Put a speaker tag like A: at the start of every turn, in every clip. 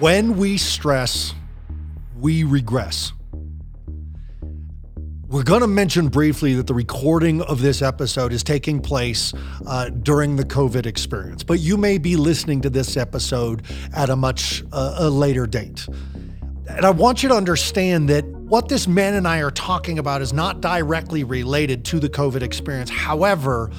A: When we stress, we regress. We're going to mention briefly that the recording of this episode is taking place uh, during the COVID experience, but you may be listening to this episode at a much uh, a later date. And I want you to understand that what this man and I are talking about is not directly related to the COVID experience. However,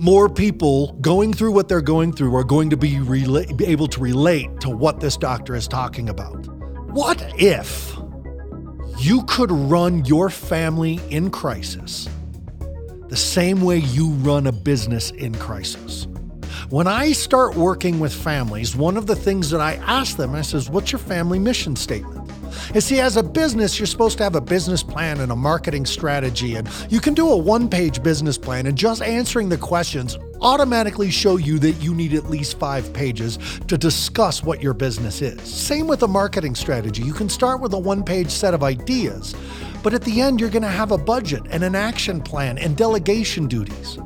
A: more people going through what they're going through are going to be, rela- be able to relate to what this doctor is talking about. What if you could run your family in crisis the same way you run a business in crisis? When I start working with families, one of the things that I ask them, I says, "What's your family mission statement?" And see, as a business, you're supposed to have a business plan and a marketing strategy. And you can do a one page business plan, and just answering the questions automatically show you that you need at least five pages to discuss what your business is. Same with a marketing strategy. You can start with a one page set of ideas, but at the end, you're going to have a budget and an action plan and delegation duties.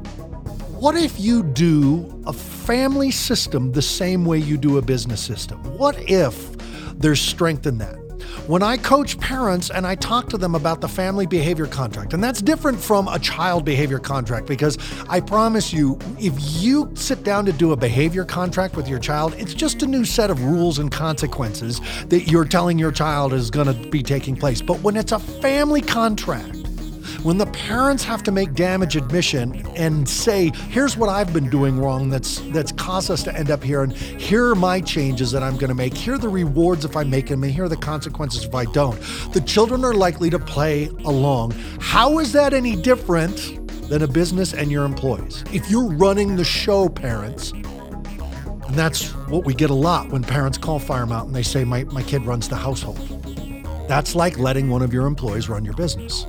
A: What if you do a family system the same way you do a business system? What if there's strength in that? When I coach parents and I talk to them about the family behavior contract. And that's different from a child behavior contract because I promise you, if you sit down to do a behavior contract with your child, it's just a new set of rules and consequences that you're telling your child is going to be taking place. But when it's a family contract, when the parents have to make damage admission and say, here's what I've been doing wrong that's that's caused us to end up here, and here are my changes that I'm gonna make, here are the rewards if I make them, and here are the consequences if I don't. The children are likely to play along. How is that any different than a business and your employees? If you're running the show, parents, and that's what we get a lot when parents call Fire Mountain, they say, my, my kid runs the household. That's like letting one of your employees run your business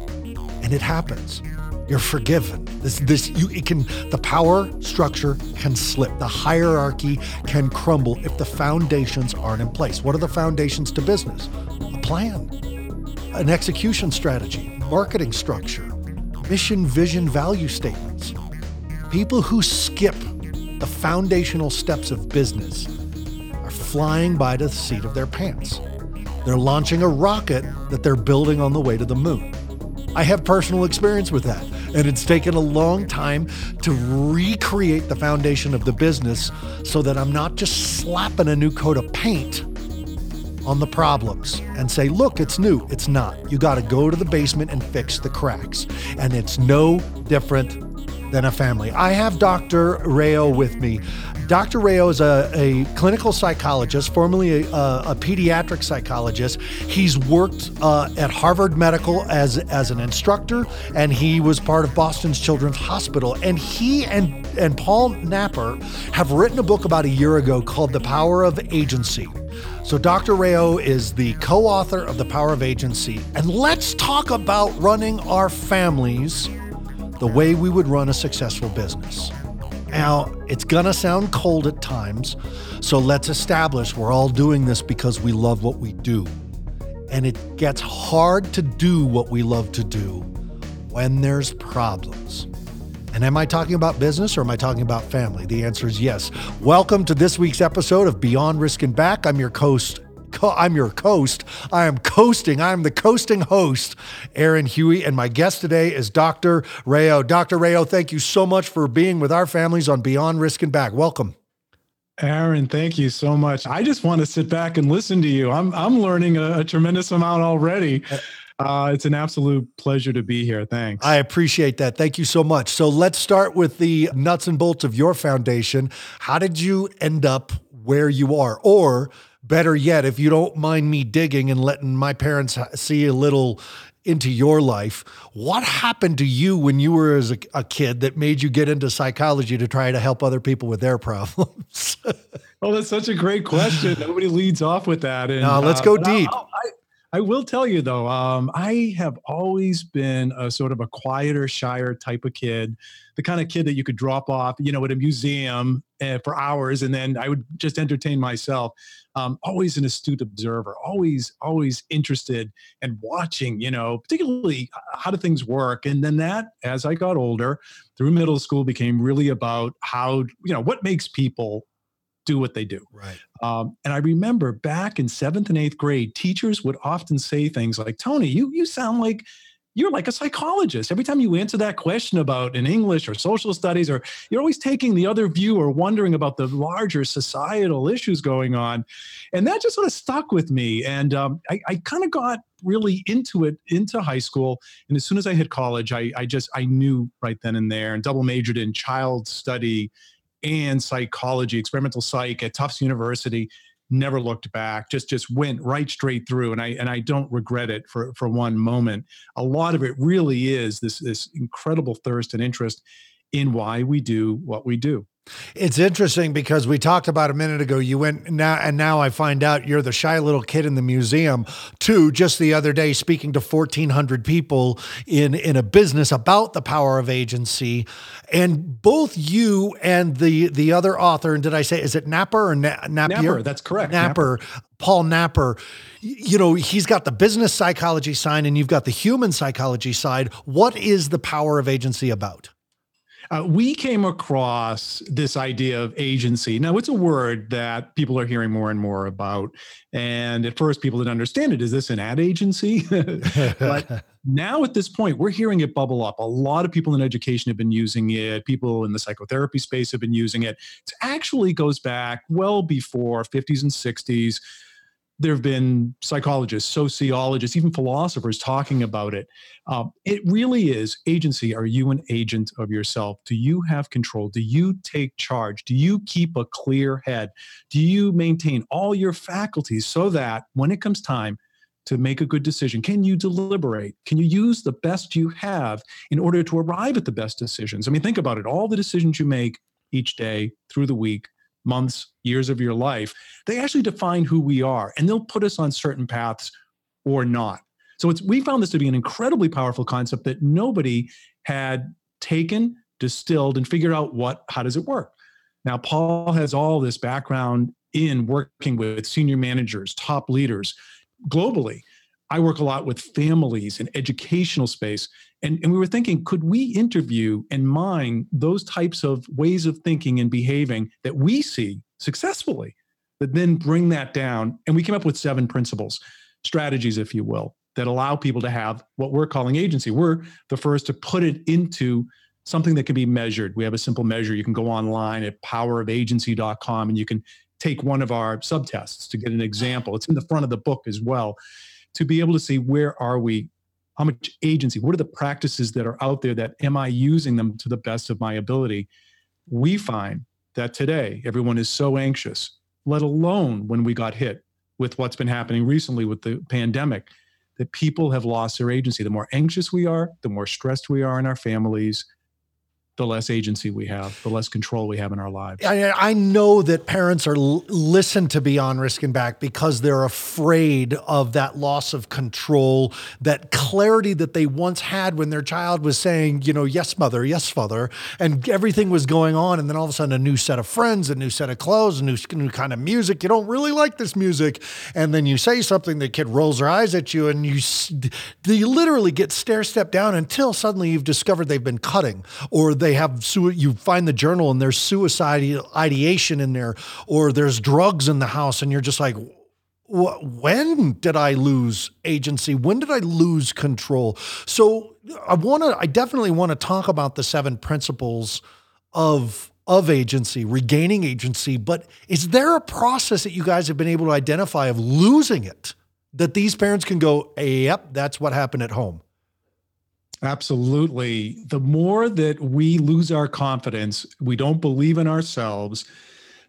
A: and it happens. You're forgiven. This, this, you, it can, the power structure can slip. The hierarchy can crumble if the foundations aren't in place. What are the foundations to business? A plan, an execution strategy, marketing structure, mission, vision, value statements. People who skip the foundational steps of business are flying by the seat of their pants. They're launching a rocket that they're building on the way to the moon. I have personal experience with that. And it's taken a long time to recreate the foundation of the business so that I'm not just slapping a new coat of paint on the problems and say, look, it's new. It's not. You got to go to the basement and fix the cracks. And it's no different than a family. I have Dr. Rao with me. Dr. Rao is a, a clinical psychologist, formerly a, a, pediatric psychologist. He's worked uh, at Harvard Medical as, as an instructor, and he was part of Boston's Children's Hospital. And he and, and Paul Napper have written a book about a year ago called The Power of Agency. So, Dr. Rao is the co author of The Power of Agency. And let's talk about running our families the way we would run a successful business. Now, it's going to sound cold at times, so let's establish we're all doing this because we love what we do. And it gets hard to do what we love to do when there's problems. And am I talking about business or am I talking about family? The answer is yes. Welcome to this week's episode of Beyond Risk and Back. I'm your host, co- I'm your coast. I am coasting. I am the coasting host, Aaron Huey, and my guest today is Dr. Rao. Dr. Rao, thank you so much for being with our families on Beyond Risk and Back. Welcome.
B: Aaron, thank you so much. I just want to sit back and listen to you. I'm I'm learning a, a tremendous amount already. Uh, uh it's an absolute pleasure to be here. Thanks.
A: I appreciate that. Thank you so much. So let's start with the nuts and bolts of your foundation. How did you end up where you are? Or better yet, if you don't mind me digging and letting my parents see a little into your life, what happened to you when you were as a, a kid that made you get into psychology to try to help other people with their problems?
B: well, that's such a great question. Nobody leads off with that.
A: And, no, let's uh, go deep.
B: I, I will tell you though, um, I have always been a sort of a quieter, shyer type of kid, the kind of kid that you could drop off, you know, at a museum uh, for hours, and then I would just entertain myself. Um, always an astute observer, always, always interested and watching, you know, particularly how do things work. And then that, as I got older, through middle school, became really about how, you know, what makes people do what they do.
A: Right.
B: Um, and I remember back in seventh and eighth grade, teachers would often say things like, "Tony, you you sound like." You're like a psychologist. Every time you answer that question about in English or social studies, or you're always taking the other view or wondering about the larger societal issues going on. And that just sort of stuck with me. And um, I, I kind of got really into it into high school. And as soon as I hit college, I, I just, I knew right then and there and double majored in child study and psychology, experimental psych at Tufts University. Never looked back. Just just went right straight through, and I and I don't regret it for for one moment. A lot of it really is this this incredible thirst and interest in why we do what we do.
A: It's interesting because we talked about a minute ago. You went now, and now I find out you're the shy little kid in the museum. Too, just the other day, speaking to 1,400 people in in a business about the power of agency, and both you and the the other author, and did I say is it Napper or Na- Napier?
B: Napper, that's correct.
A: Napper, Napper. Paul Napper, you know, he's got the business psychology side and you've got the human psychology side. What is the power of agency about?
B: Uh, we came across this idea of agency. Now, it's a word that people are hearing more and more about. And at first, people didn't understand it. Is this an ad agency? but now, at this point, we're hearing it bubble up. A lot of people in education have been using it. People in the psychotherapy space have been using it. It actually goes back well before 50s and 60s there have been psychologists, sociologists, even philosophers talking about it. Um, it really is agency. Are you an agent of yourself? Do you have control? Do you take charge? Do you keep a clear head? Do you maintain all your faculties so that when it comes time to make a good decision, can you deliberate? Can you use the best you have in order to arrive at the best decisions? I mean, think about it. All the decisions you make each day through the week months, years of your life, they actually define who we are and they'll put us on certain paths or not. So it's we found this to be an incredibly powerful concept that nobody had taken, distilled, and figured out what how does it work. Now, Paul has all this background in working with senior managers, top leaders globally. I work a lot with families and educational space. And, and we were thinking, could we interview and mine those types of ways of thinking and behaving that we see successfully, that then bring that down? And we came up with seven principles, strategies, if you will, that allow people to have what we're calling agency. We're the first to put it into something that can be measured. We have a simple measure. You can go online at powerofagency.com and you can take one of our subtests to get an example. It's in the front of the book as well to be able to see where are we how much agency what are the practices that are out there that am i using them to the best of my ability? We find that today everyone is so anxious let alone when we got hit with what's been happening recently with the pandemic that people have lost their agency. The more anxious we are the more stressed we are in our families the less agency we have, the less control we have in our lives.
A: I, I know that parents are l- listen to Beyond Risk and Back because they're afraid of that loss of control, that clarity that they once had when their child was saying, you know, yes, mother, yes, father, and everything was going on. And then all of a sudden, a new set of friends, a new set of clothes, a new, new kind of music. You don't really like this music. And then you say something, the kid rolls their eyes at you, and you, you literally get stair step down until suddenly you've discovered they've been cutting or they have you find the journal and there's suicide ideation in there or there's drugs in the house and you're just like when did I lose agency? When did I lose control? So I want to I definitely want to talk about the seven principles of of agency, regaining agency, but is there a process that you guys have been able to identify of losing it that these parents can go, "Yep, that's what happened at home."
B: Absolutely. The more that we lose our confidence, we don't believe in ourselves,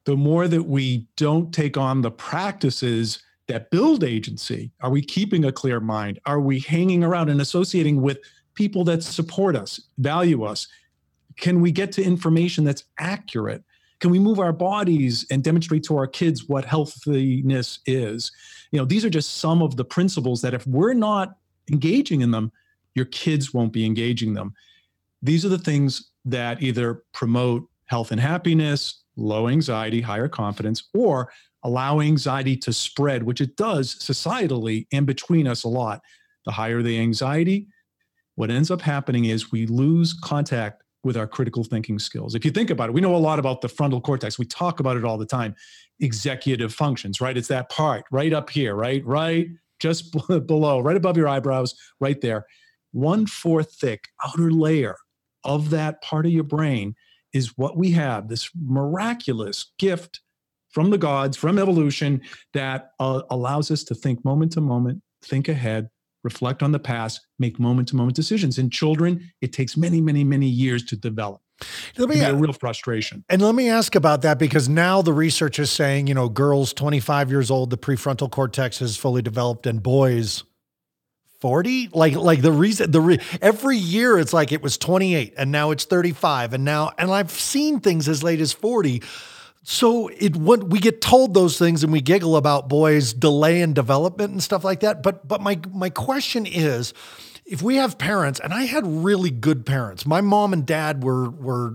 B: the more that we don't take on the practices that build agency. Are we keeping a clear mind? Are we hanging around and associating with people that support us, value us? Can we get to information that's accurate? Can we move our bodies and demonstrate to our kids what healthiness is? You know, these are just some of the principles that if we're not engaging in them, your kids won't be engaging them. These are the things that either promote health and happiness, low anxiety, higher confidence, or allow anxiety to spread, which it does societally and between us a lot. The higher the anxiety, what ends up happening is we lose contact with our critical thinking skills. If you think about it, we know a lot about the frontal cortex. We talk about it all the time. Executive functions, right? It's that part right up here, right? Right just below, right above your eyebrows, right there. One fourth thick outer layer of that part of your brain is what we have this miraculous gift from the gods, from evolution, that uh, allows us to think moment to moment, think ahead, reflect on the past, make moment to moment decisions. In children, it takes many, many, many years to develop. Let me, a real frustration.
A: And let me ask about that because now the research is saying, you know, girls 25 years old, the prefrontal cortex is fully developed, and boys 40 like like the reason the re, every year it's like it was 28 and now it's 35 and now and I've seen things as late as 40 so it when we get told those things and we giggle about boys delay in development and stuff like that but but my my question is if we have parents and I had really good parents. My mom and dad were were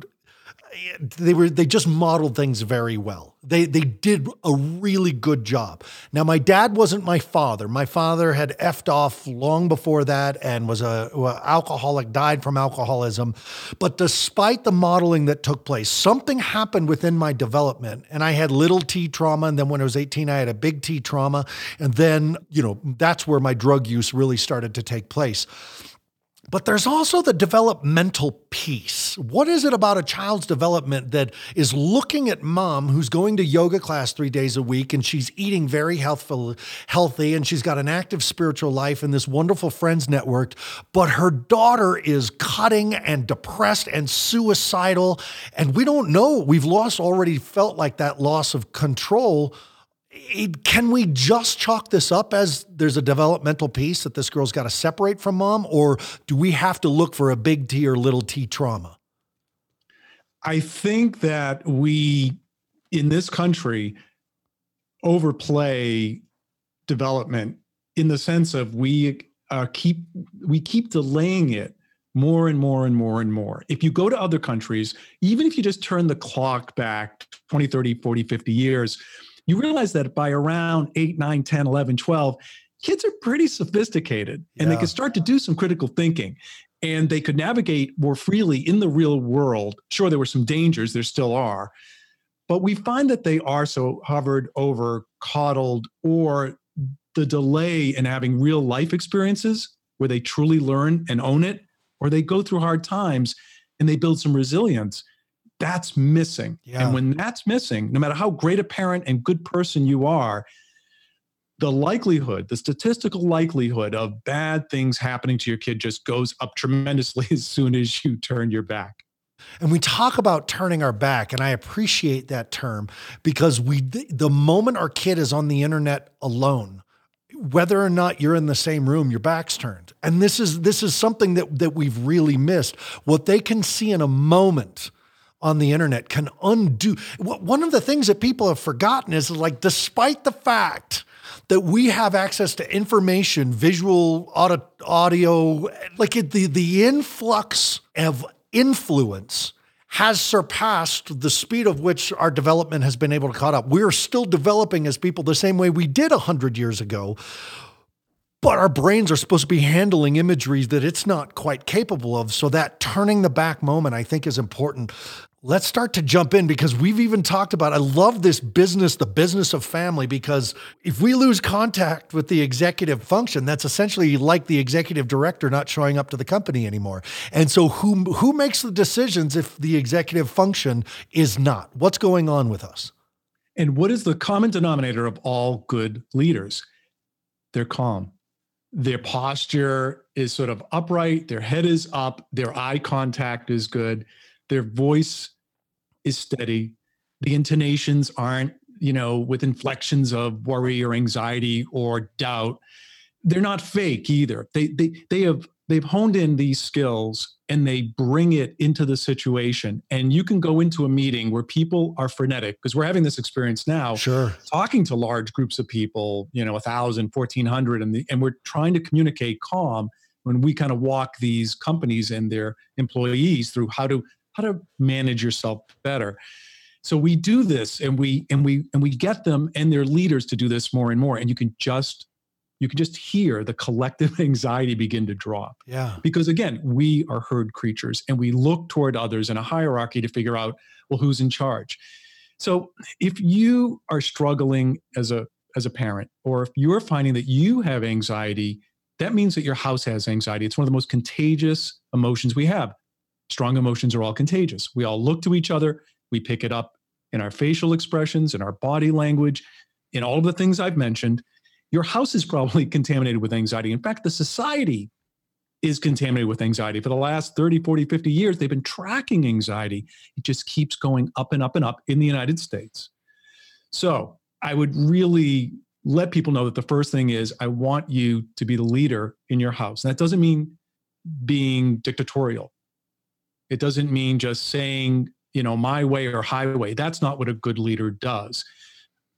A: they were they just modeled things very well. They they did a really good job. Now my dad wasn't my father. My father had effed off long before that and was a, a alcoholic, died from alcoholism. But despite the modeling that took place, something happened within my development, and I had little T trauma. And then when I was 18, I had a big T trauma, and then you know that's where my drug use really started to take place. But there's also the developmental piece. What is it about a child's development that is looking at mom who's going to yoga class three days a week and she's eating very healthful, healthy and she's got an active spiritual life and this wonderful friends network, but her daughter is cutting and depressed and suicidal. And we don't know. We've lost already felt like that loss of control can we just chalk this up as there's a developmental piece that this girl's got to separate from mom, or do we have to look for a big T or little t trauma?
B: I think that we in this country overplay development in the sense of we uh, keep we keep delaying it more and more and more and more. If you go to other countries, even if you just turn the clock back 20, 30, 40, 50 years, you realize that by around 8, 9, 10, 11, 12, kids are pretty sophisticated and they can start to do some critical thinking and they could navigate more freely in the real world. Sure, there were some dangers, there still are, but we find that they are so hovered over, coddled, or the delay in having real life experiences where they truly learn and own it, or they go through hard times and they build some resilience that's missing. Yeah. And when that's missing, no matter how great a parent and good person you are, the likelihood, the statistical likelihood of bad things happening to your kid just goes up tremendously as soon as you turn your back.
A: And we talk about turning our back, and I appreciate that term because we, the moment our kid is on the internet alone, whether or not you're in the same room, your back's turned. And this is this is something that that we've really missed. What they can see in a moment on the internet can undo. One of the things that people have forgotten is like, despite the fact that we have access to information, visual, audio, like the, the influx of influence has surpassed the speed of which our development has been able to caught up. We're still developing as people the same way we did 100 years ago. But our brains are supposed to be handling imagery that it's not quite capable of. So that turning the back moment, I think, is important. Let's start to jump in because we've even talked about. I love this business, the business of family, because if we lose contact with the executive function, that's essentially like the executive director not showing up to the company anymore. And so, who who makes the decisions if the executive function is not? What's going on with us?
B: And what is the common denominator of all good leaders? They're calm. Their posture is sort of upright. Their head is up. Their eye contact is good their voice is steady. The intonations aren't, you know, with inflections of worry or anxiety or doubt. They're not fake either. They they they have they've honed in these skills and they bring it into the situation and you can go into a meeting where people are frenetic because we're having this experience now
A: sure
B: talking to large groups of people you know a thousand fourteen hundred and, the, and we're trying to communicate calm when we kind of walk these companies and their employees through how to how to manage yourself better so we do this and we and we and we get them and their leaders to do this more and more and you can just you can just hear the collective anxiety begin to drop.
A: Yeah.
B: Because again, we are herd creatures and we look toward others in a hierarchy to figure out, well, who's in charge. So if you are struggling as a as a parent, or if you're finding that you have anxiety, that means that your house has anxiety. It's one of the most contagious emotions we have. Strong emotions are all contagious. We all look to each other, we pick it up in our facial expressions, in our body language, in all of the things I've mentioned your house is probably contaminated with anxiety. In fact, the society is contaminated with anxiety. For the last 30, 40, 50 years, they've been tracking anxiety. It just keeps going up and up and up in the United States. So I would really let people know that the first thing is I want you to be the leader in your house. And that doesn't mean being dictatorial. It doesn't mean just saying, you know, my way or highway. That's not what a good leader does.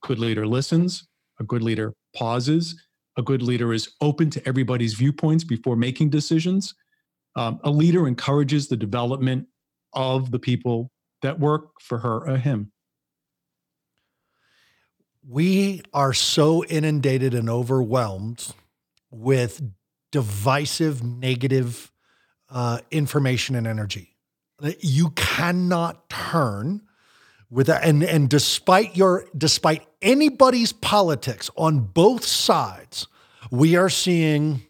B: A good leader listens, a good leader pauses. A good leader is open to everybody's viewpoints before making decisions. Um, a leader encourages the development of the people that work for her or him.
A: We are so inundated and overwhelmed with divisive, negative uh, information and energy. You cannot turn with and and despite your despite anybody's politics on both sides we are seeing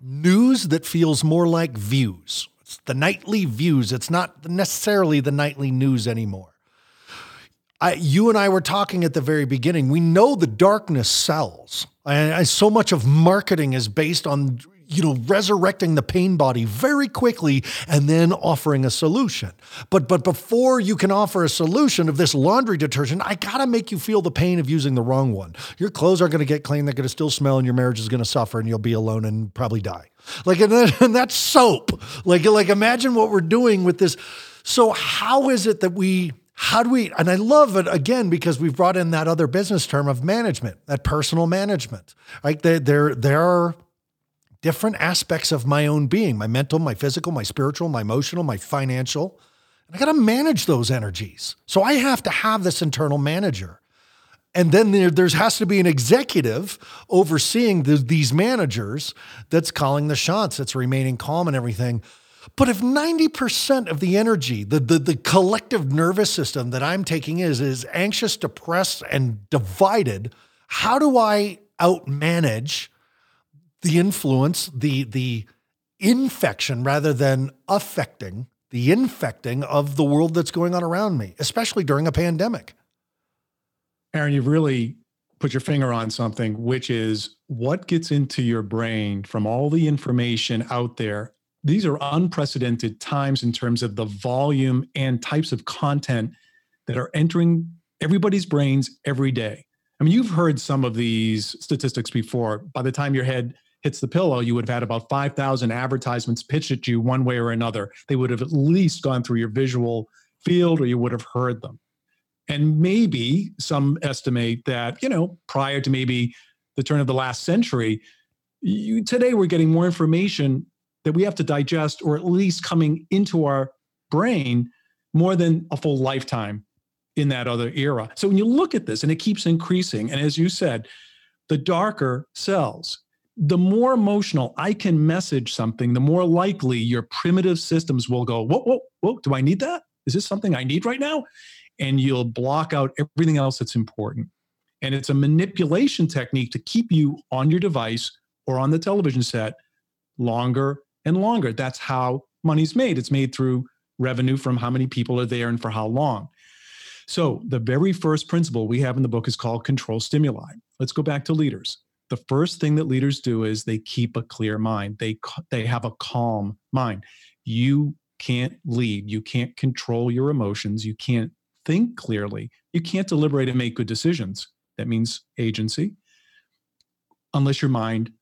A: news that feels more like views it's the nightly views it's not necessarily the nightly news anymore I, you and I were talking at the very beginning. We know the darkness sells. And so much of marketing is based on you know, resurrecting the pain body very quickly and then offering a solution. But but before you can offer a solution of this laundry detergent, I gotta make you feel the pain of using the wrong one. Your clothes aren't gonna get clean, they're gonna still smell, and your marriage is gonna suffer, and you'll be alone and probably die. Like and, and that's soap. Like like imagine what we're doing with this. So how is it that we how do we and i love it again because we've brought in that other business term of management that personal management right there there, there are different aspects of my own being my mental, my physical, my spiritual, my emotional, my financial. And I got to manage those energies. So I have to have this internal manager. And then there there's, has to be an executive overseeing the, these managers that's calling the shots, that's remaining calm and everything. But if 90% of the energy, the, the, the collective nervous system that I'm taking is, is anxious, depressed, and divided, how do I outmanage the influence, the the infection rather than affecting the infecting of the world that's going on around me, especially during a pandemic.
B: Aaron, you've really put your finger on something, which is what gets into your brain from all the information out there. These are unprecedented times in terms of the volume and types of content that are entering everybody's brains every day. I mean, you've heard some of these statistics before. By the time your head hits the pillow, you would have had about 5,000 advertisements pitched at you one way or another. They would have at least gone through your visual field or you would have heard them. And maybe some estimate that, you know, prior to maybe the turn of the last century, you, today we're getting more information that we have to digest or at least coming into our brain more than a full lifetime in that other era. So when you look at this and it keeps increasing, and as you said, the darker cells the more emotional I can message something, the more likely your primitive systems will go, whoa, whoa, whoa, do I need that? Is this something I need right now? And you'll block out everything else that's important. And it's a manipulation technique to keep you on your device or on the television set longer and longer. That's how money's made. It's made through revenue from how many people are there and for how long. So, the very first principle we have in the book is called control stimuli. Let's go back to leaders the first thing that leaders do is they keep a clear mind. They they have a calm mind. You can't lead. You can't control your emotions. You can't think clearly. You can't deliberate and make good decisions. That means agency. Unless your mind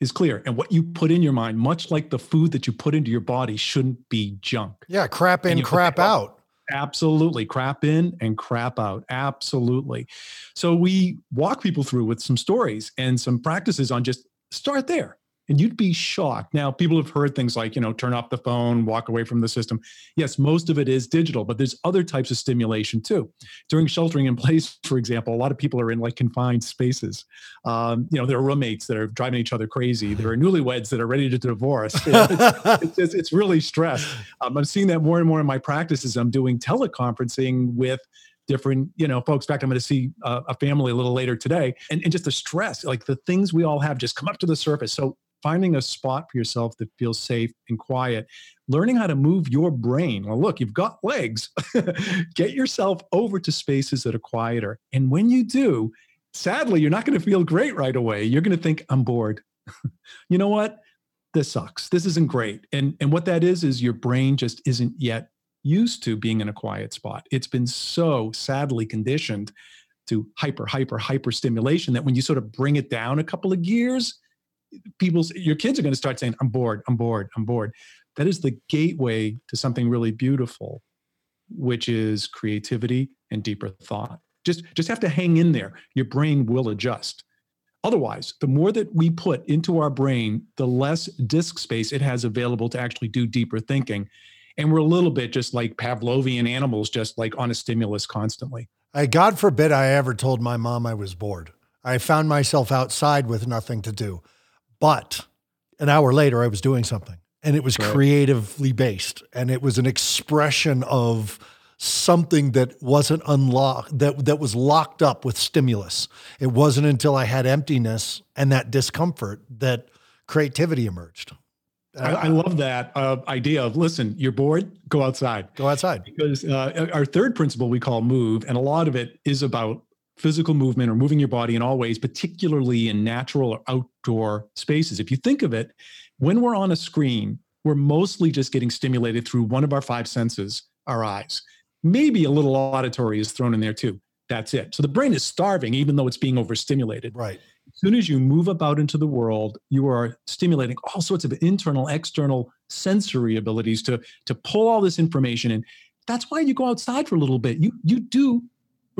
B: is clear. And what you put in your mind, much like the food that you put into your body, shouldn't be junk.
A: Yeah, crap in, crap out.
B: Absolutely. Crap in and crap out. Absolutely. So we walk people through with some stories and some practices on just start there and you'd be shocked. Now, people have heard things like, you know, turn off the phone, walk away from the system. Yes, most of it is digital, but there's other types of stimulation too. During sheltering in place, for example, a lot of people are in like confined spaces. Um, you know, there are roommates that are driving each other crazy. There are newlyweds that are ready to divorce. it's, it's, it's, really stress. Um, I'm seeing that more and more in my practices. I'm doing teleconferencing with different, you know, folks. In fact, I'm going to see uh, a family a little later today, and, and just the stress, like the things we all have, just come up to the surface. So finding a spot for yourself that feels safe and quiet, learning how to move your brain. Well, look, you've got legs. Get yourself over to spaces that are quieter. And when you do, sadly, you're not going to feel great right away. You're going to think, I'm bored. you know what? This sucks. This isn't great. And, and what that is, is your brain just isn't yet used to being in a quiet spot. It's been so sadly conditioned to hyper, hyper, hyper stimulation that when you sort of bring it down a couple of gears, people's your kids are going to start saying i'm bored i'm bored i'm bored. That is the gateway to something really beautiful which is creativity and deeper thought. Just just have to hang in there. Your brain will adjust. Otherwise the more that we put into our brain the less disk space it has available to actually do deeper thinking. And we're a little bit just like pavlovian animals just like on a stimulus constantly.
A: I, god forbid i ever told my mom i was bored. I found myself outside with nothing to do but an hour later, I was doing something and it was right. creatively based and it was an expression of something that wasn't unlocked that that was locked up with stimulus. It wasn't until i had emptiness and that discomfort that creativity emerged.
B: I, I love that uh, idea of listen you're bored go outside.
A: Go outside.
B: Because uh, our third principle we call move and a lot of it is about physical movement or moving your body in all ways, particularly in natural or outdoor spaces. If you think of it, when we're on a screen, we're mostly just getting stimulated through one of our five senses, our eyes. Maybe a little auditory is thrown in there too. That's it. So the brain is starving, even though it's being overstimulated.
A: Right.
B: As soon as you move about into the world, you are stimulating all sorts of internal, external sensory abilities to, to pull all this information in. That's why you go outside for a little bit. You you do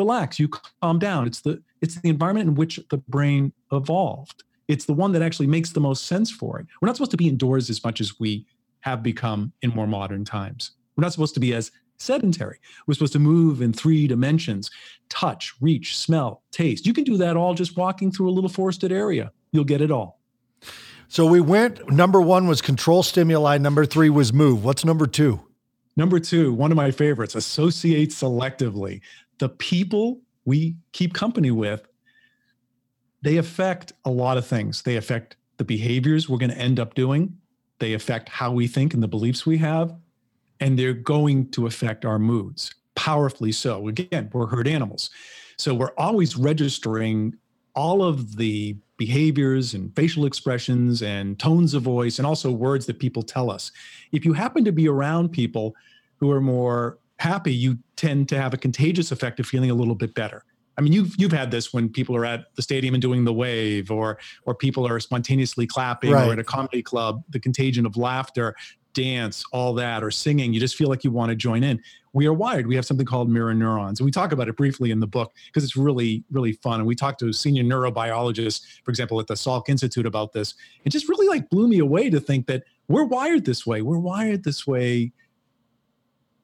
B: relax you calm down. It's the it's the environment in which the brain evolved. It's the one that actually makes the most sense for it. We're not supposed to be indoors as much as we have become in more modern times. We're not supposed to be as sedentary. We're supposed to move in three dimensions touch reach smell taste. You can do that all just walking through a little forested area. You'll get it all.
A: So we went number one was control stimuli number three was move. What's number two?
B: Number two, one of my favorites, associate selectively the people we keep company with, they affect a lot of things. They affect the behaviors we're going to end up doing, they affect how we think and the beliefs we have, and they're going to affect our moods, powerfully so. Again, we're herd animals. So we're always registering all of the behaviors and facial expressions and tones of voice and also words that people tell us. If you happen to be around people who are more happy, you tend to have a contagious effect of feeling a little bit better. I mean, you've you've had this when people are at the stadium and doing the wave, or or people are spontaneously clapping, right. or at a comedy club, the contagion of laughter, dance, all that, or singing. You just feel like you want to join in. We are wired. We have something called mirror neurons, and we talk about it briefly in the book because it's really really fun. And we talked to a senior neurobiologist, for example, at the Salk Institute about this. It just really like blew me away to think that we're wired this way. We're wired this way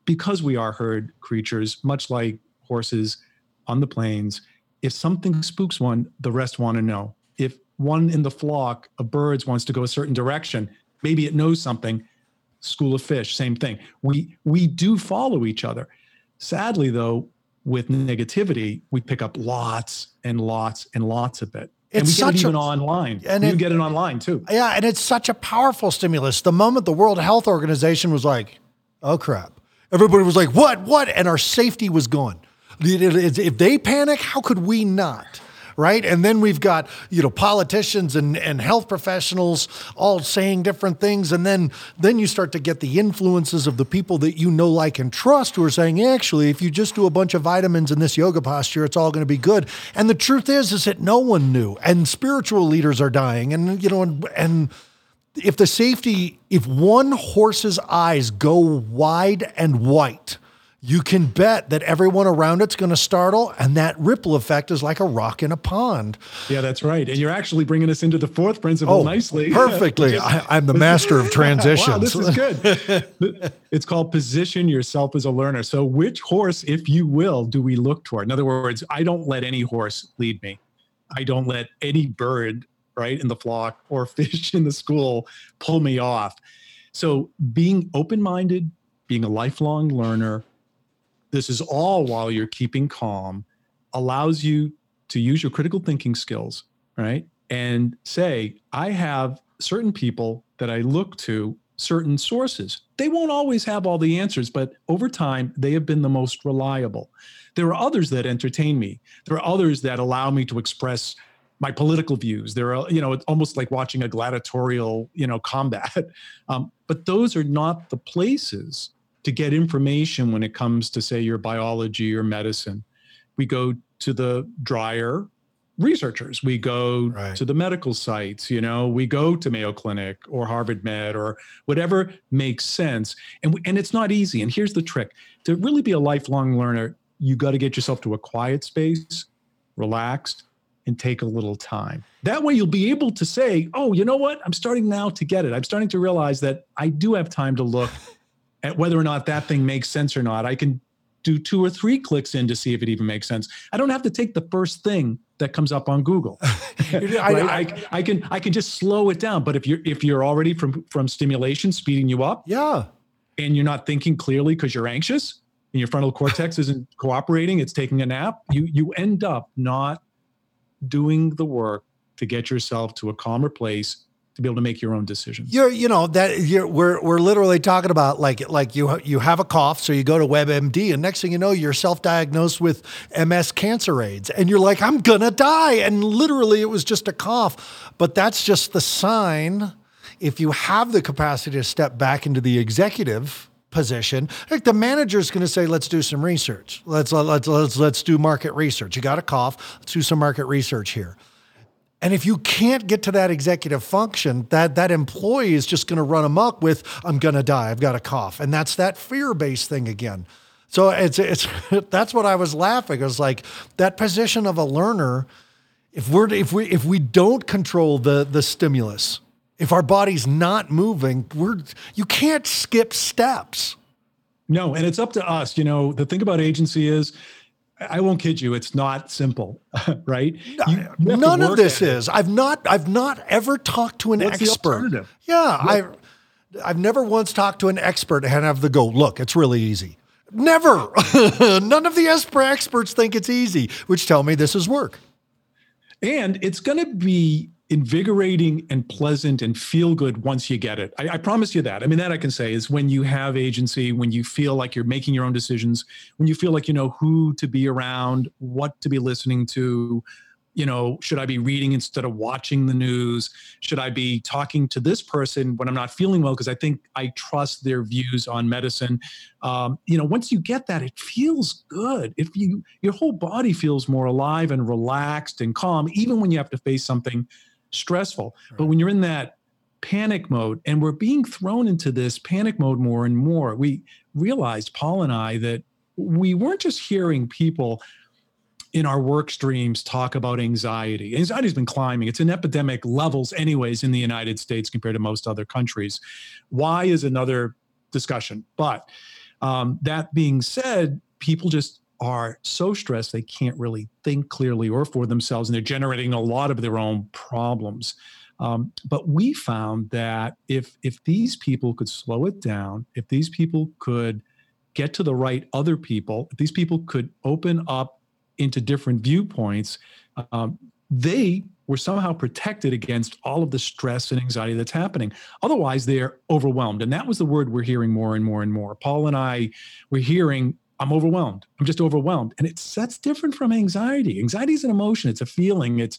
B: because we are herd creatures, much like horses on the plains, if something spooks one, the rest want to know. If one in the flock of birds wants to go a certain direction, maybe it knows something. School of fish, same thing. We we do follow each other. Sadly, though, with negativity, we pick up lots and lots and lots of it. It's and we such get it even a, online. And you get it online too.
A: Yeah, and it's such a powerful stimulus. The moment the World Health Organization was like, "Oh crap, Everybody was like, what, what? And our safety was gone. If they panic, how could we not? right? And then we've got, you know, politicians and, and health professionals all saying different things. And then then you start to get the influences of the people that you know, like, and trust who are saying, actually, if you just do a bunch of vitamins in this yoga posture, it's all going to be good. And the truth is, is that no one knew. And spiritual leaders are dying. And, you know, and, and if the safety, if one horse's eyes go wide and white, you can bet that everyone around it's going to startle, and that ripple effect is like a rock in a pond.
B: Yeah, that's right. And you're actually bringing us into the fourth principle oh, nicely.
A: Perfectly. I, am the master of transitions. wow,
B: this is good. it's called position yourself as a learner. So, which horse, if you will, do we look toward? In other words, I don't let any horse lead me. I don't let any bird, right, in the flock or fish in the school pull me off. So, being open minded, being a lifelong learner, this is all while you're keeping calm, allows you to use your critical thinking skills, right? And say, I have certain people that I look to, certain sources. They won't always have all the answers, but over time, they have been the most reliable. There are others that entertain me. There are others that allow me to express my political views. There are, you know, it's almost like watching a gladiatorial, you know, combat. Um, but those are not the places to get information when it comes to, say, your biology or medicine. We go to the drier researchers. We go right. to the medical sites, you know, we go to Mayo Clinic or Harvard Med or whatever makes sense. And, we, and it's not easy. And here's the trick to really be a lifelong learner, you got to get yourself to a quiet space, relaxed, and take a little time. That way you'll be able to say, oh, you know what? I'm starting now to get it. I'm starting to realize that I do have time to look at whether or not that thing makes sense or not. I can do two or three clicks in to see if it even makes sense. I don't have to take the first thing that comes up on Google. right? I, I, I, can I can just slow it down. But if you're if you're already from from stimulation speeding you up,
A: yeah,
B: and you're not thinking clearly because you're anxious and your frontal cortex isn't cooperating, it's taking a nap. You you end up not doing the work to get yourself to a calmer place to be able to make your own decisions.
A: You're, you know, that you're, we're, we're literally talking about like, like you, you have a cough, so you go to WebMD, and next thing you know, you're self-diagnosed with MS cancer AIDS, and you're like, I'm gonna die, and literally it was just a cough, but that's just the sign. If you have the capacity to step back into the executive position, like the manager's going to say, "Let's do some research. Let's let's let's let's do market research. You got a cough. Let's do some market research here." And if you can't get to that executive function, that that employee is just going to run amok with "I'm going to die. I've got a cough," and that's that fear-based thing again. So it's it's that's what I was laughing. It was like that position of a learner. If we're if we if we don't control the the stimulus, if our body's not moving, we're you can't skip steps.
B: No, and it's up to us. You know, the thing about agency is I won't kid you, it's not simple, right?
A: You, you None of this is. I've not I've not ever talked to an
B: What's
A: expert. Yeah, I I've, I've never once talked to an expert and have the go, look, it's really easy. Never. None of the experts think it's easy, which tell me this is work.
B: And it's going to be invigorating and pleasant and feel good once you get it. I, I, promise you that. I mean, that I can say is when you have agency, when you feel like you're making your own decisions, when you feel like you know who to be around, what to be listening to, you know, should I be reading instead of watching the news? Should I be talking to this person when I'm not feeling well because I think I trust their views on medicine? Um, you know, once you get that, it feels good. If you your whole body feels more alive and relaxed and calm, even when you have to face something stressful. Right. But when you're in that panic mode, and we're being thrown into this panic mode more and more, we realized, Paul and I, that we weren't just hearing people in our work streams talk about anxiety. Anxiety's been climbing. It's in epidemic levels, anyways, in the United States compared to most other countries. Why is another discussion. But um, that being said, people just are so stressed they can't really think clearly or for themselves, and they're generating a lot of their own problems. Um, but we found that if if these people could slow it down, if these people could get to the right other people, if these people could open up into different viewpoints, um, they were somehow protected against all of the stress and anxiety that's happening. Otherwise, they're overwhelmed. And that was the word we're hearing more and more and more. Paul and I were hearing I'm overwhelmed. I'm just overwhelmed. And it's that's different from anxiety. Anxiety is an emotion, it's a feeling. It's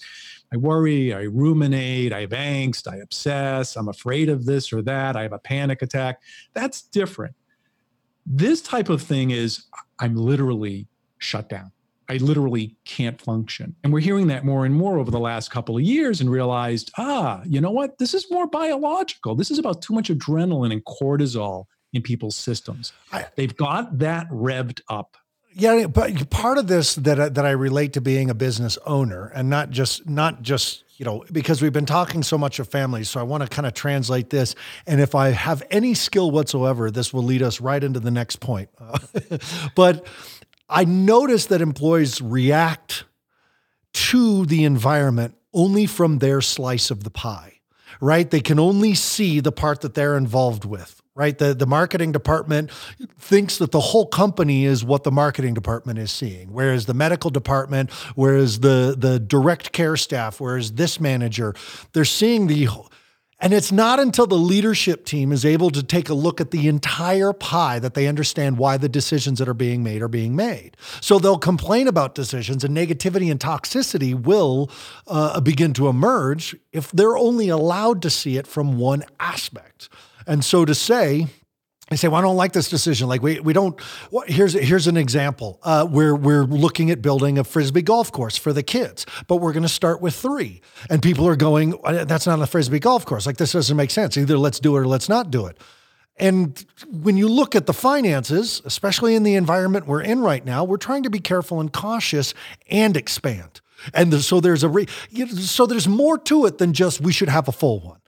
B: I worry, I ruminate, I have angst, I obsess, I'm afraid of this or that, I have a panic attack. That's different. This type of thing is I'm literally shut down. I literally can't function. And we're hearing that more and more over the last couple of years and realized, ah, you know what? This is more biological. This is about too much adrenaline and cortisol in people's systems. I, They've got that revved up.
A: Yeah, but part of this that that I relate to being a business owner and not just not just you know because we've been talking so much of families, so I want to kind of translate this. And if I have any skill whatsoever, this will lead us right into the next point. Uh, but I notice that employees react to the environment only from their slice of the pie, right? They can only see the part that they're involved with right? The, the marketing department thinks that the whole company is what the marketing department is seeing, whereas the medical department, whereas the, the direct care staff, whereas this manager, they're seeing the and it's not until the leadership team is able to take a look at the entire pie that they understand why the decisions that are being made are being made. So they'll complain about decisions, and negativity and toxicity will uh, begin to emerge if they're only allowed to see it from one aspect. And so to say, I say, well, I don't like this decision. Like we we don't. Well, here's here's an example. Uh, we're we're looking at building a frisbee golf course for the kids, but we're going to start with three. And people are going, that's not a frisbee golf course. Like this doesn't make sense. Either let's do it or let's not do it. And when you look at the finances, especially in the environment we're in right now, we're trying to be careful and cautious and expand. And so there's a re, so there's more to it than just we should have a full one.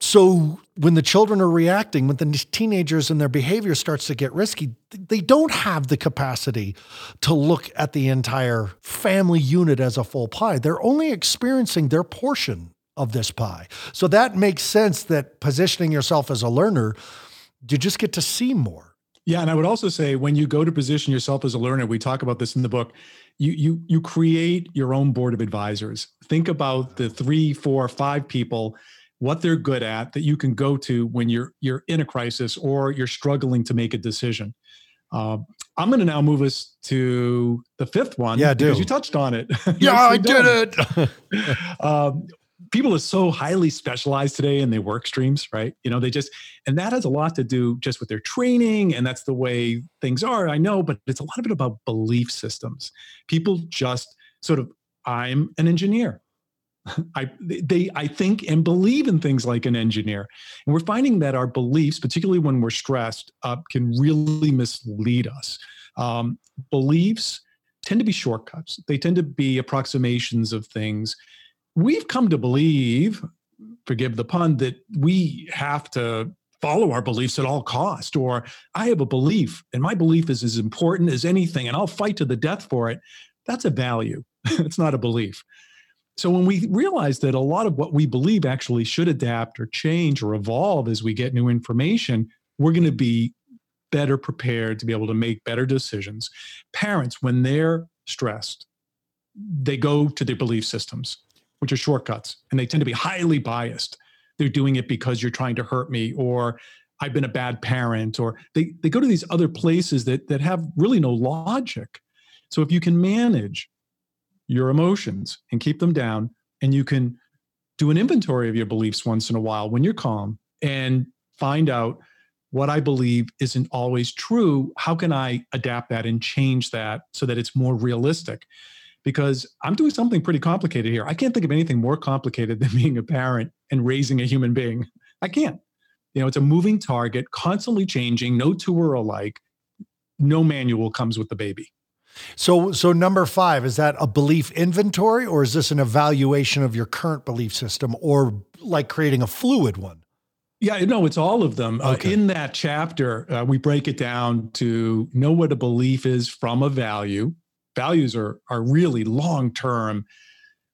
A: So when the children are reacting, when the teenagers and their behavior starts to get risky, they don't have the capacity to look at the entire family unit as a full pie. They're only experiencing their portion of this pie. So that makes sense that positioning yourself as a learner, you just get to see more.
B: Yeah, and I would also say when you go to position yourself as a learner, we talk about this in the book. You you you create your own board of advisors. Think about the three, four, five people what they're good at that you can go to when you're you're in a crisis or you're struggling to make a decision. Uh, I'm going to now move us to the fifth one.
A: Yeah,
B: because do. you touched on it.
A: yeah, I did it.
B: um, people are so highly specialized today in their work streams, right? You know, they just, and that has a lot to do just with their training, and that's the way things are. I know, but it's a lot of it about belief systems. People just sort of, I'm an engineer. I they I think and believe in things like an engineer, and we're finding that our beliefs, particularly when we're stressed, uh, can really mislead us. Um, beliefs tend to be shortcuts. They tend to be approximations of things. We've come to believe, forgive the pun, that we have to follow our beliefs at all cost or i have a belief and my belief is as important as anything and i'll fight to the death for it that's a value it's not a belief so when we realize that a lot of what we believe actually should adapt or change or evolve as we get new information, we're going to be better prepared to be able to make better decisions. Parents, when they're stressed, they go to their belief systems, which are shortcuts, and they tend to be highly biased. They're doing it because you're trying to hurt me, or I've been a bad parent, or they, they go to these other places that, that have really no logic. So if you can manage your emotions and keep them down. And you can do an inventory of your beliefs once in a while when you're calm and find out what I believe isn't always true. How can I adapt that and change that so that it's more realistic? Because I'm doing something pretty complicated here. I can't think of anything more complicated than being a parent and raising a human being. I can't. You know, it's a moving target, constantly changing, no two are alike. No manual comes with the baby.
A: So, so number five is that a belief inventory, or is this an evaluation of your current belief system, or like creating a fluid one?
B: Yeah, no, it's all of them. Uh, okay. Uh, in that chapter, uh, we break it down to know what a belief is from a value. Values are are really long term,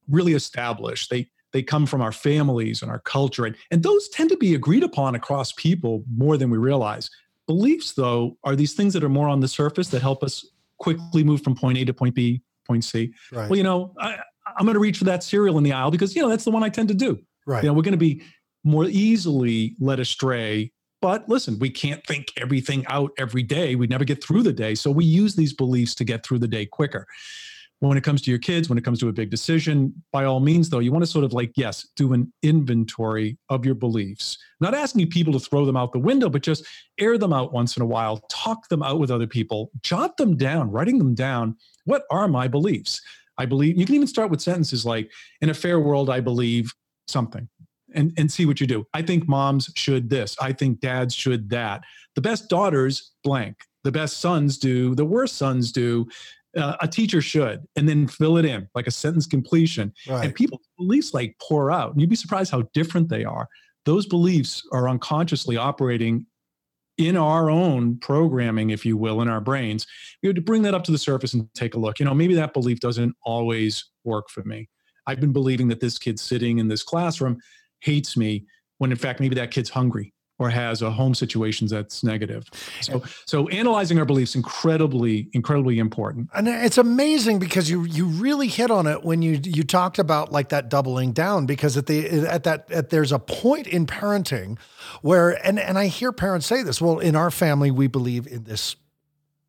B: really established. They they come from our families and our culture, and, and those tend to be agreed upon across people more than we realize. Beliefs, though, are these things that are more on the surface that help us quickly move from point A to point B, point C. Right. Well, you know, I, I'm going to reach for that cereal in the aisle because you know that's the one I tend to do.
A: Right.
B: You know, we're going to be more easily led astray But listen, we can't think everything out every day. We never get through the day. So we use these beliefs to get through the day quicker. When it comes to your kids, when it comes to a big decision, by all means, though, you want to sort of like, yes, do an inventory of your beliefs. Not asking people to throw them out the window, but just air them out once in a while, talk them out with other people, jot them down, writing them down. What are my beliefs? I believe you can even start with sentences like, in a fair world, I believe something and, and see what you do. I think moms should this. I think dads should that. The best daughters blank. The best sons do. The worst sons do. Uh, a teacher should, and then fill it in like a sentence completion. Right. And people's beliefs like pour out. And you'd be surprised how different they are. Those beliefs are unconsciously operating in our own programming, if you will, in our brains. We have to bring that up to the surface and take a look. You know, maybe that belief doesn't always work for me. I've been believing that this kid sitting in this classroom hates me when in fact maybe that kid's hungry or has a home situation that's negative. So so analyzing our beliefs incredibly incredibly important.
A: And it's amazing because you you really hit on it when you you talked about like that doubling down because at the at that at there's a point in parenting where and and I hear parents say this, well in our family we believe in this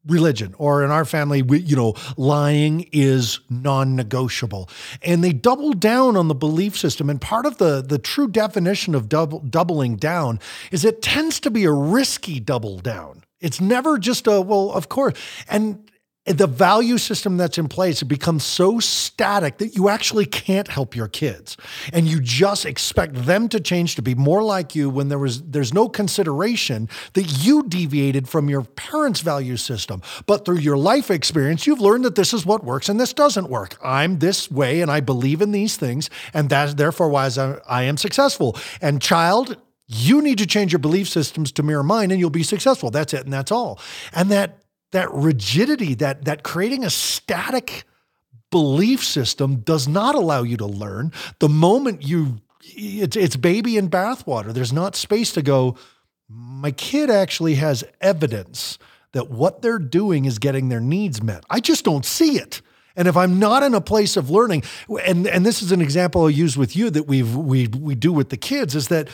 A: religion or in our family we, you know lying is non-negotiable. And they double down on the belief system. And part of the the true definition of double, doubling down is it tends to be a risky double down. It's never just a well of course. And the value system that's in place it becomes so static that you actually can't help your kids. And you just expect them to change to be more like you when there was there's no consideration that you deviated from your parents value system. But through your life experience you've learned that this is what works and this doesn't work. I'm this way and i believe in these things and that's therefore why i am successful. And child you need to change your belief systems to mirror mine and you'll be successful. That's it and that's all. And that that rigidity, that, that creating a static belief system does not allow you to learn. The moment you, it's, it's baby in bathwater, there's not space to go, my kid actually has evidence that what they're doing is getting their needs met. I just don't see it. And if I'm not in a place of learning, and, and this is an example I use with you that we've we we do with the kids, is that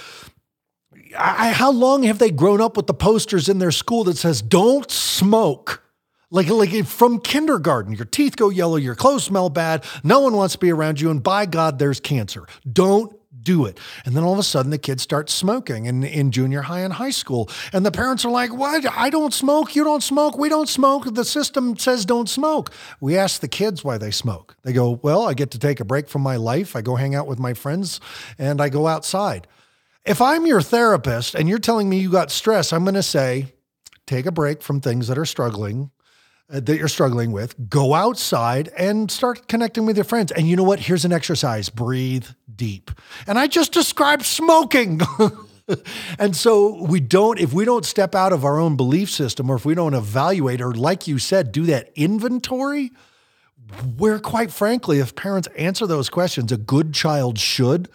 A: I, how long have they grown up with the posters in their school that says "Don't smoke"? Like, like from kindergarten, your teeth go yellow, your clothes smell bad, no one wants to be around you, and by God, there's cancer. Don't do it. And then all of a sudden, the kids start smoking in, in junior high and high school. And the parents are like, What? I don't smoke. You don't smoke. We don't smoke. The system says don't smoke. We ask the kids why they smoke. They go, Well, I get to take a break from my life. I go hang out with my friends and I go outside. If I'm your therapist and you're telling me you got stress, I'm going to say, take a break from things that are struggling, uh, that you're struggling with. Go outside and start connecting with your friends. And you know what? Here's an exercise breathe deep. And I just described smoking. and so we don't, if we don't step out of our own belief system or if we don't evaluate or, like you said, do that inventory, where quite frankly, if parents answer those questions, a good child should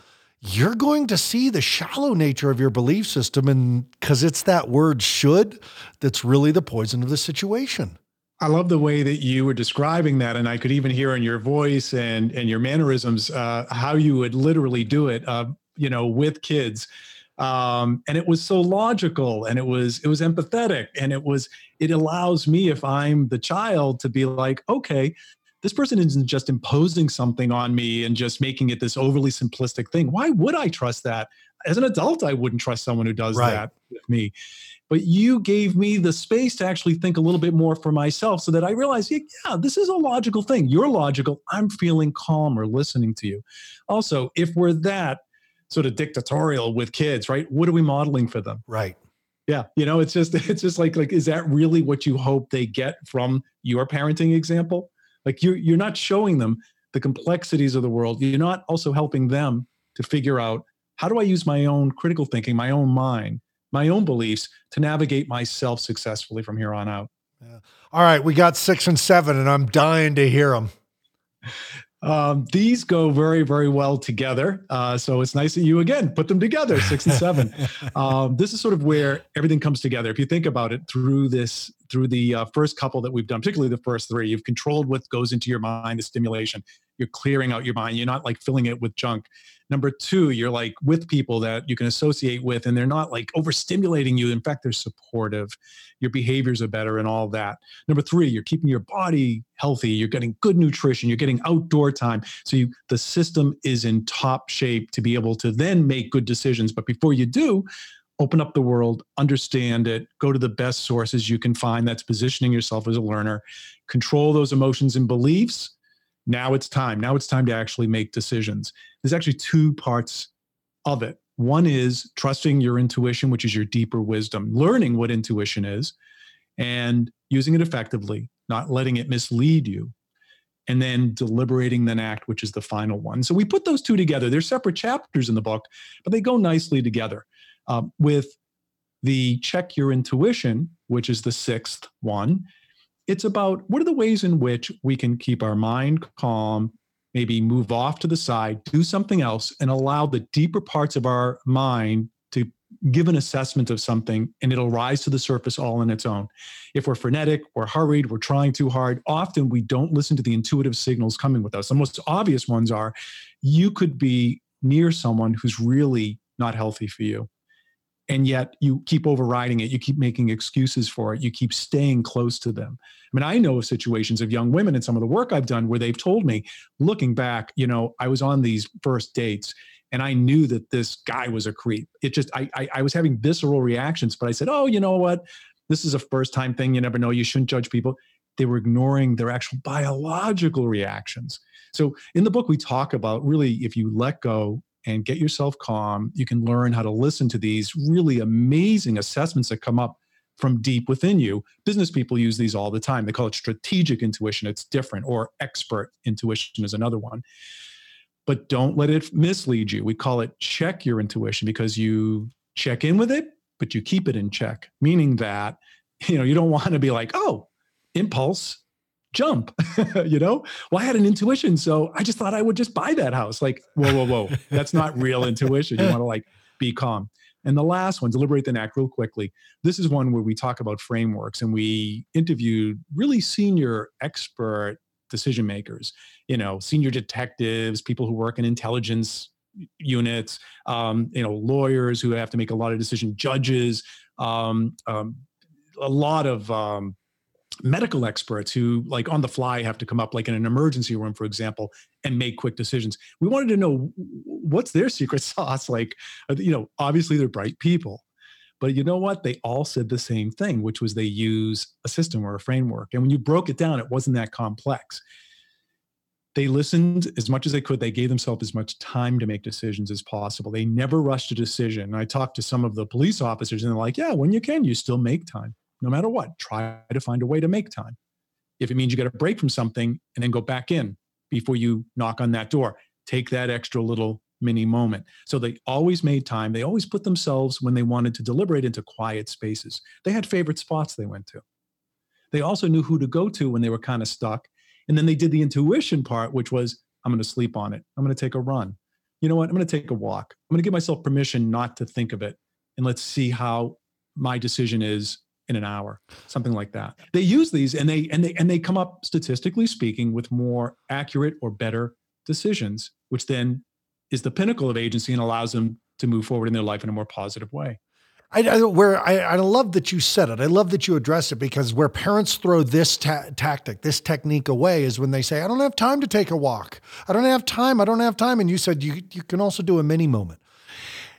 A: you're going to see the shallow nature of your belief system. And because it's that word should that's really the poison of the situation.
B: I love the way that you were describing that, and I could even hear in your voice and and your mannerisms uh, how you would literally do it. Uh, you know, with kids, um, and it was so logical, and it was it was empathetic, and it was it allows me if I'm the child to be like, okay, this person isn't just imposing something on me and just making it this overly simplistic thing. Why would I trust that? As an adult, I wouldn't trust someone who does right. that with me. But you gave me the space to actually think a little bit more for myself so that I realized, yeah, this is a logical thing. You're logical. I'm feeling calmer listening to you. Also, if we're that sort of dictatorial with kids, right? What are we modeling for them?
A: Right.
B: Yeah, you know, it's just it's just like like is that really what you hope they get from your parenting example? Like you're you're not showing them the complexities of the world. You're not also helping them to figure out how do I use my own critical thinking, my own mind, my own beliefs to navigate myself successfully from here on out.
A: Yeah. All right, we got six and seven, and I'm dying to hear them.
B: Um, these go very, very well together. Uh, so it's nice that you again put them together, six and seven. um, this is sort of where everything comes together. If you think about it through this, through the uh, first couple that we've done, particularly the first three, you've controlled what goes into your mind, the stimulation. you're clearing out your mind. You're not like filling it with junk. Number two, you're like with people that you can associate with and they're not like overstimulating you. In fact, they're supportive. Your behaviors are better and all that. Number three, you're keeping your body healthy. You're getting good nutrition. You're getting outdoor time. So you, the system is in top shape to be able to then make good decisions. But before you do, open up the world, understand it, go to the best sources you can find that's positioning yourself as a learner, control those emotions and beliefs. Now it's time. Now it's time to actually make decisions. There's actually two parts of it. One is trusting your intuition, which is your deeper wisdom, learning what intuition is and using it effectively, not letting it mislead you. And then deliberating, then act, which is the final one. So we put those two together. They're separate chapters in the book, but they go nicely together. Um, with the check your intuition, which is the sixth one, it's about what are the ways in which we can keep our mind calm, maybe move off to the side, do something else, and allow the deeper parts of our mind to give an assessment of something and it'll rise to the surface all on its own. If we're frenetic, we're hurried, we're trying too hard, often we don't listen to the intuitive signals coming with us. The most obvious ones are you could be near someone who's really not healthy for you and yet you keep overriding it you keep making excuses for it you keep staying close to them. I mean i know of situations of young women in some of the work i've done where they've told me looking back you know i was on these first dates and i knew that this guy was a creep. It just i i, I was having visceral reactions but i said oh you know what? This is a first time thing you never know you shouldn't judge people. They were ignoring their actual biological reactions. So in the book we talk about really if you let go and get yourself calm. You can learn how to listen to these really amazing assessments that come up from deep within you. Business people use these all the time. They call it strategic intuition. It's different, or expert intuition is another one. But don't let it mislead you. We call it check your intuition because you check in with it, but you keep it in check, meaning that you know you don't want to be like, oh, impulse jump you know? Well i had an intuition so i just thought i would just buy that house. Like whoa whoa whoa that's not real intuition. You want to like be calm. And the last one deliberate then act real quickly. This is one where we talk about frameworks and we interviewed really senior expert decision makers you know senior detectives people who work in intelligence units um, you know lawyers who have to make a lot of decision, judges um, um, a lot of um, medical experts who like on the fly have to come up like in an emergency room for example and make quick decisions. We wanted to know what's their secret sauce? Like uh, you know obviously they're bright people but you know what? They all said the same thing which was they use a system or a framework and when you broke it down it wasn't that complex. They listened as much as they could. They gave themselves as much time to make decisions as possible. They never rushed a decision. I talked to some of the police officers and they're like yeah when you can you still make time no matter what, try to find a way to make time. If it means you got to break from something and then go back in before you knock on that door, take that extra little mini moment. So they always made time. They always put themselves when they wanted to deliberate into quiet spaces. They had favorite spots they went to. They also knew who to go to when they were kind of stuck. And then they did the intuition part, which was, I'm going to sleep on it. I'm going to take a run. You know what? I'm going to take a walk. I'm going to give myself permission not to think of it. And let's see how my decision is in an hour something like that they use these and they and they and they come up statistically speaking with more accurate or better decisions which then is the pinnacle of agency and allows them to move forward in their life in a more positive way
A: I, I where I, I love that you said it. I love that you address it because where parents throw this ta- tactic, this technique away is when they say, "I don't have time to take a walk. I don't have time. I don't have time." And you said you you can also do a mini moment.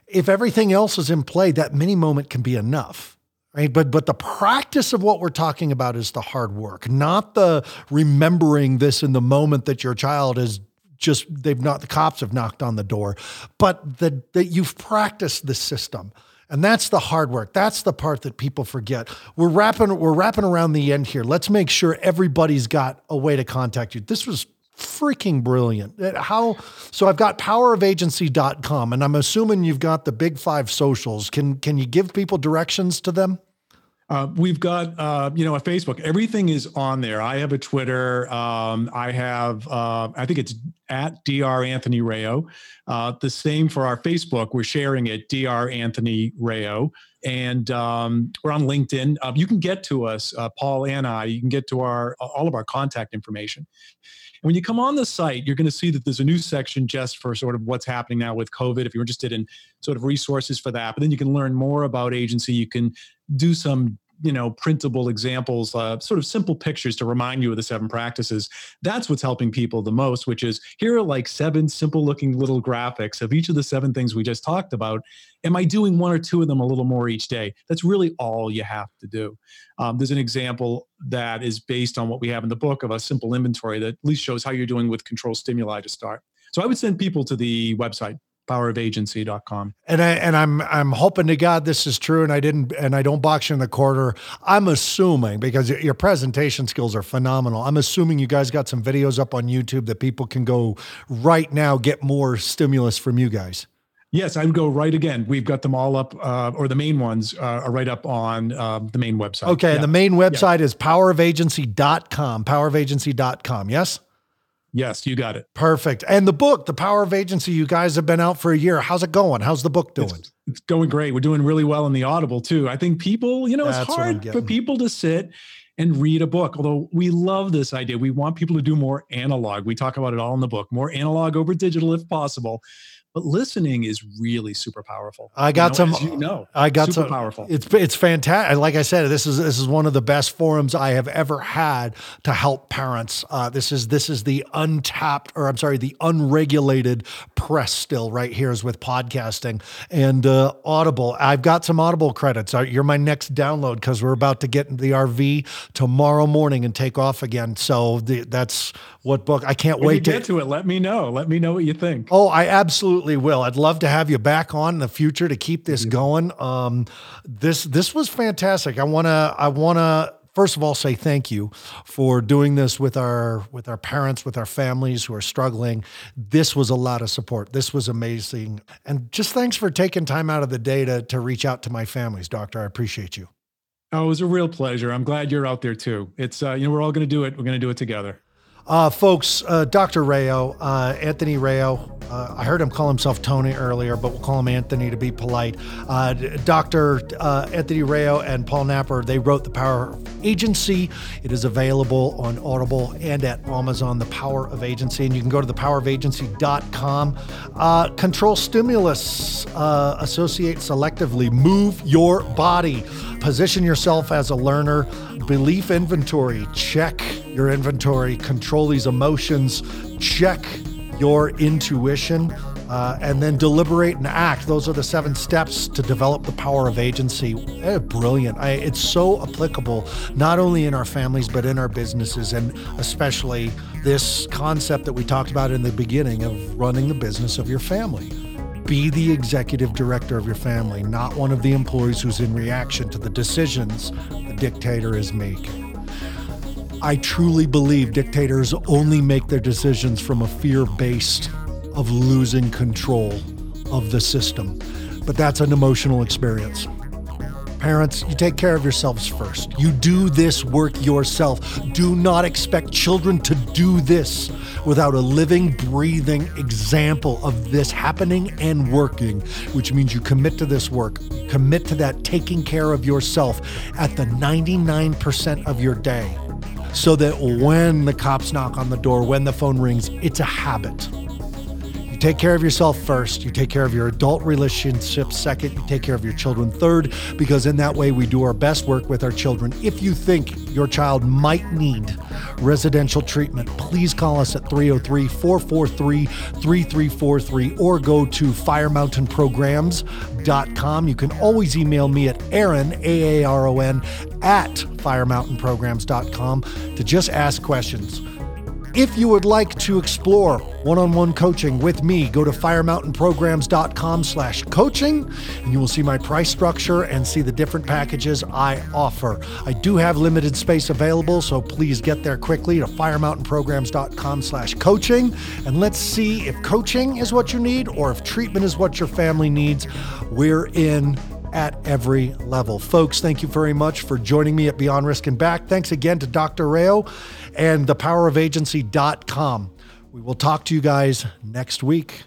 A: If everything else is in play, that mini moment can be enough right? But but the practice of what we're talking about is the hard work, not the remembering this in the moment that your child is just they've not the cops have knocked on the door, but that that you've practiced the system. And that's the hard work. That's the part that people forget. We're wrapping we're wrapping around the end here. Let's make sure everybody's got a way to contact you. This was freaking brilliant. Uh, how so I've got powerofagency.com and I'm assuming you've got the big 5 socials. Can can you give people directions to them?
B: Uh, we've got uh, you know a Facebook. Everything is on there. I have a Twitter. Um, I have uh, I think it's at Dr. Anthony Rao. Uh, the same for our Facebook. We're sharing it Dr. Anthony Rao. and um, we're on LinkedIn. Uh, you can get to us, uh, Paul and I. You can get to our all of our contact information. And when you come on the site, you're going to see that there's a new section just for sort of what's happening now with COVID. If you're interested in sort of resources for that, but then you can learn more about agency. You can do some you know printable examples uh, sort of simple pictures to remind you of the seven practices. That's what's helping people the most which is here are like seven simple looking little graphics of each of the seven things we just talked about. Am i doing one or two of them a little more each day? That's really all you have to do. Um, there's an example that is based on what we have in the book of a simple inventory that at least shows how you're doing with control stimuli to start. So i would send people to the website powerofagency.com.
A: And I and I'm I'm hoping to God this is true and I didn't and I don't box you in the quarter. I'm assuming because your presentation skills are phenomenal. I'm assuming you guys got some videos up on YouTube that people can go right now get more stimulus from you guys.
B: Yes, I would go right again. We've got them all up, uh, or the main ones uh, are right up on uh, the main website.
A: Okay, yeah. and the main website yeah. is powerofagency.com. Powerofagency.com, yes?
B: Yes, you got it.
A: Perfect. And the book, The Power of Agency, you guys have been out for a year. How's it going? How's the book doing?
B: It's, it's going great. We're doing really well in the Audible too. I think people, you know, That's it's hard for people to sit and read a book. Although we love this idea, we want people to do more analog. We talk about it all in the book, more analog over digital if possible but listening is really super powerful.
A: I got
B: you know,
A: some.
B: you know,
A: I got
B: super
A: some
B: powerful.
A: It's it's fantastic. Like I said, this is this is one of the best forums I have ever had to help parents. Uh, this is this is the untapped, or I'm sorry, the unregulated press. Still, right here is with podcasting and uh, Audible. I've got some Audible credits. Uh, you're my next download because we're about to get in the RV tomorrow morning and take off again. So the, that's what book. I can't
B: when
A: wait
B: to get to it. Let me know. Let me know what you think.
A: Oh, I absolutely will. I'd love to have you back on in the future to keep this going. Um, this this was fantastic. I wanna I wanna first of all say thank you for doing this with our with our parents with our families who are struggling. This was a lot of support. This was amazing. And just thanks for taking time out of the day to, to reach out to my families doctor. I appreciate you.
B: Oh it was a real pleasure. I'm glad you're out there too. It's uh, you know we're all going to do it. We're going to do it together
A: uh, folks, uh, Dr. Rao, uh, Anthony Rao, uh, I heard him call himself Tony earlier, but we'll call him Anthony to be polite. Uh, Dr. Uh, Anthony Rao and Paul Napper, they wrote The Power of Agency. It is available on Audible and at Amazon, The Power of Agency. And you can go to thepowerofagency.com. control stimulus, associate selectively, move your body, position yourself as a learner, belief inventory, check your inventory, control these emotions, check your intuition, uh, and then deliberate and act. Those are the seven steps to develop the power of agency. Eh, brilliant. I, it's so applicable, not only in our families, but in our businesses, and especially this concept that we talked about in the beginning of running the business of your family. Be the executive director of your family, not one of the employees who's in reaction to the decisions dictator is making. I truly believe dictators only make their decisions from a fear based of losing control of the system. But that's an emotional experience. Parents, you take care of yourselves first. You do this work yourself. Do not expect children to do this without a living, breathing example of this happening and working, which means you commit to this work. Commit to that taking care of yourself at the 99% of your day so that when the cops knock on the door, when the phone rings, it's a habit. You take care of yourself first. You take care of your adult relationships second. You take care of your children third, because in that way we do our best work with our children. If you think your child might need residential treatment, please call us at 303 443 3343 or go to firemountainprograms.com. You can always email me at Aaron, A A R O N, at firemountainprograms.com to just ask questions. If you would like to explore one-on-one coaching with me, go to firemountainprograms.com slash coaching and you will see my price structure and see the different packages I offer. I do have limited space available, so please get there quickly to firemountainprograms.com slash coaching and let's see if coaching is what you need or if treatment is what your family needs. We're in at every level. Folks, thank you very much for joining me at Beyond Risk and Back. Thanks again to Dr. Rao and thepowerofagency.com. We will talk to you guys next week.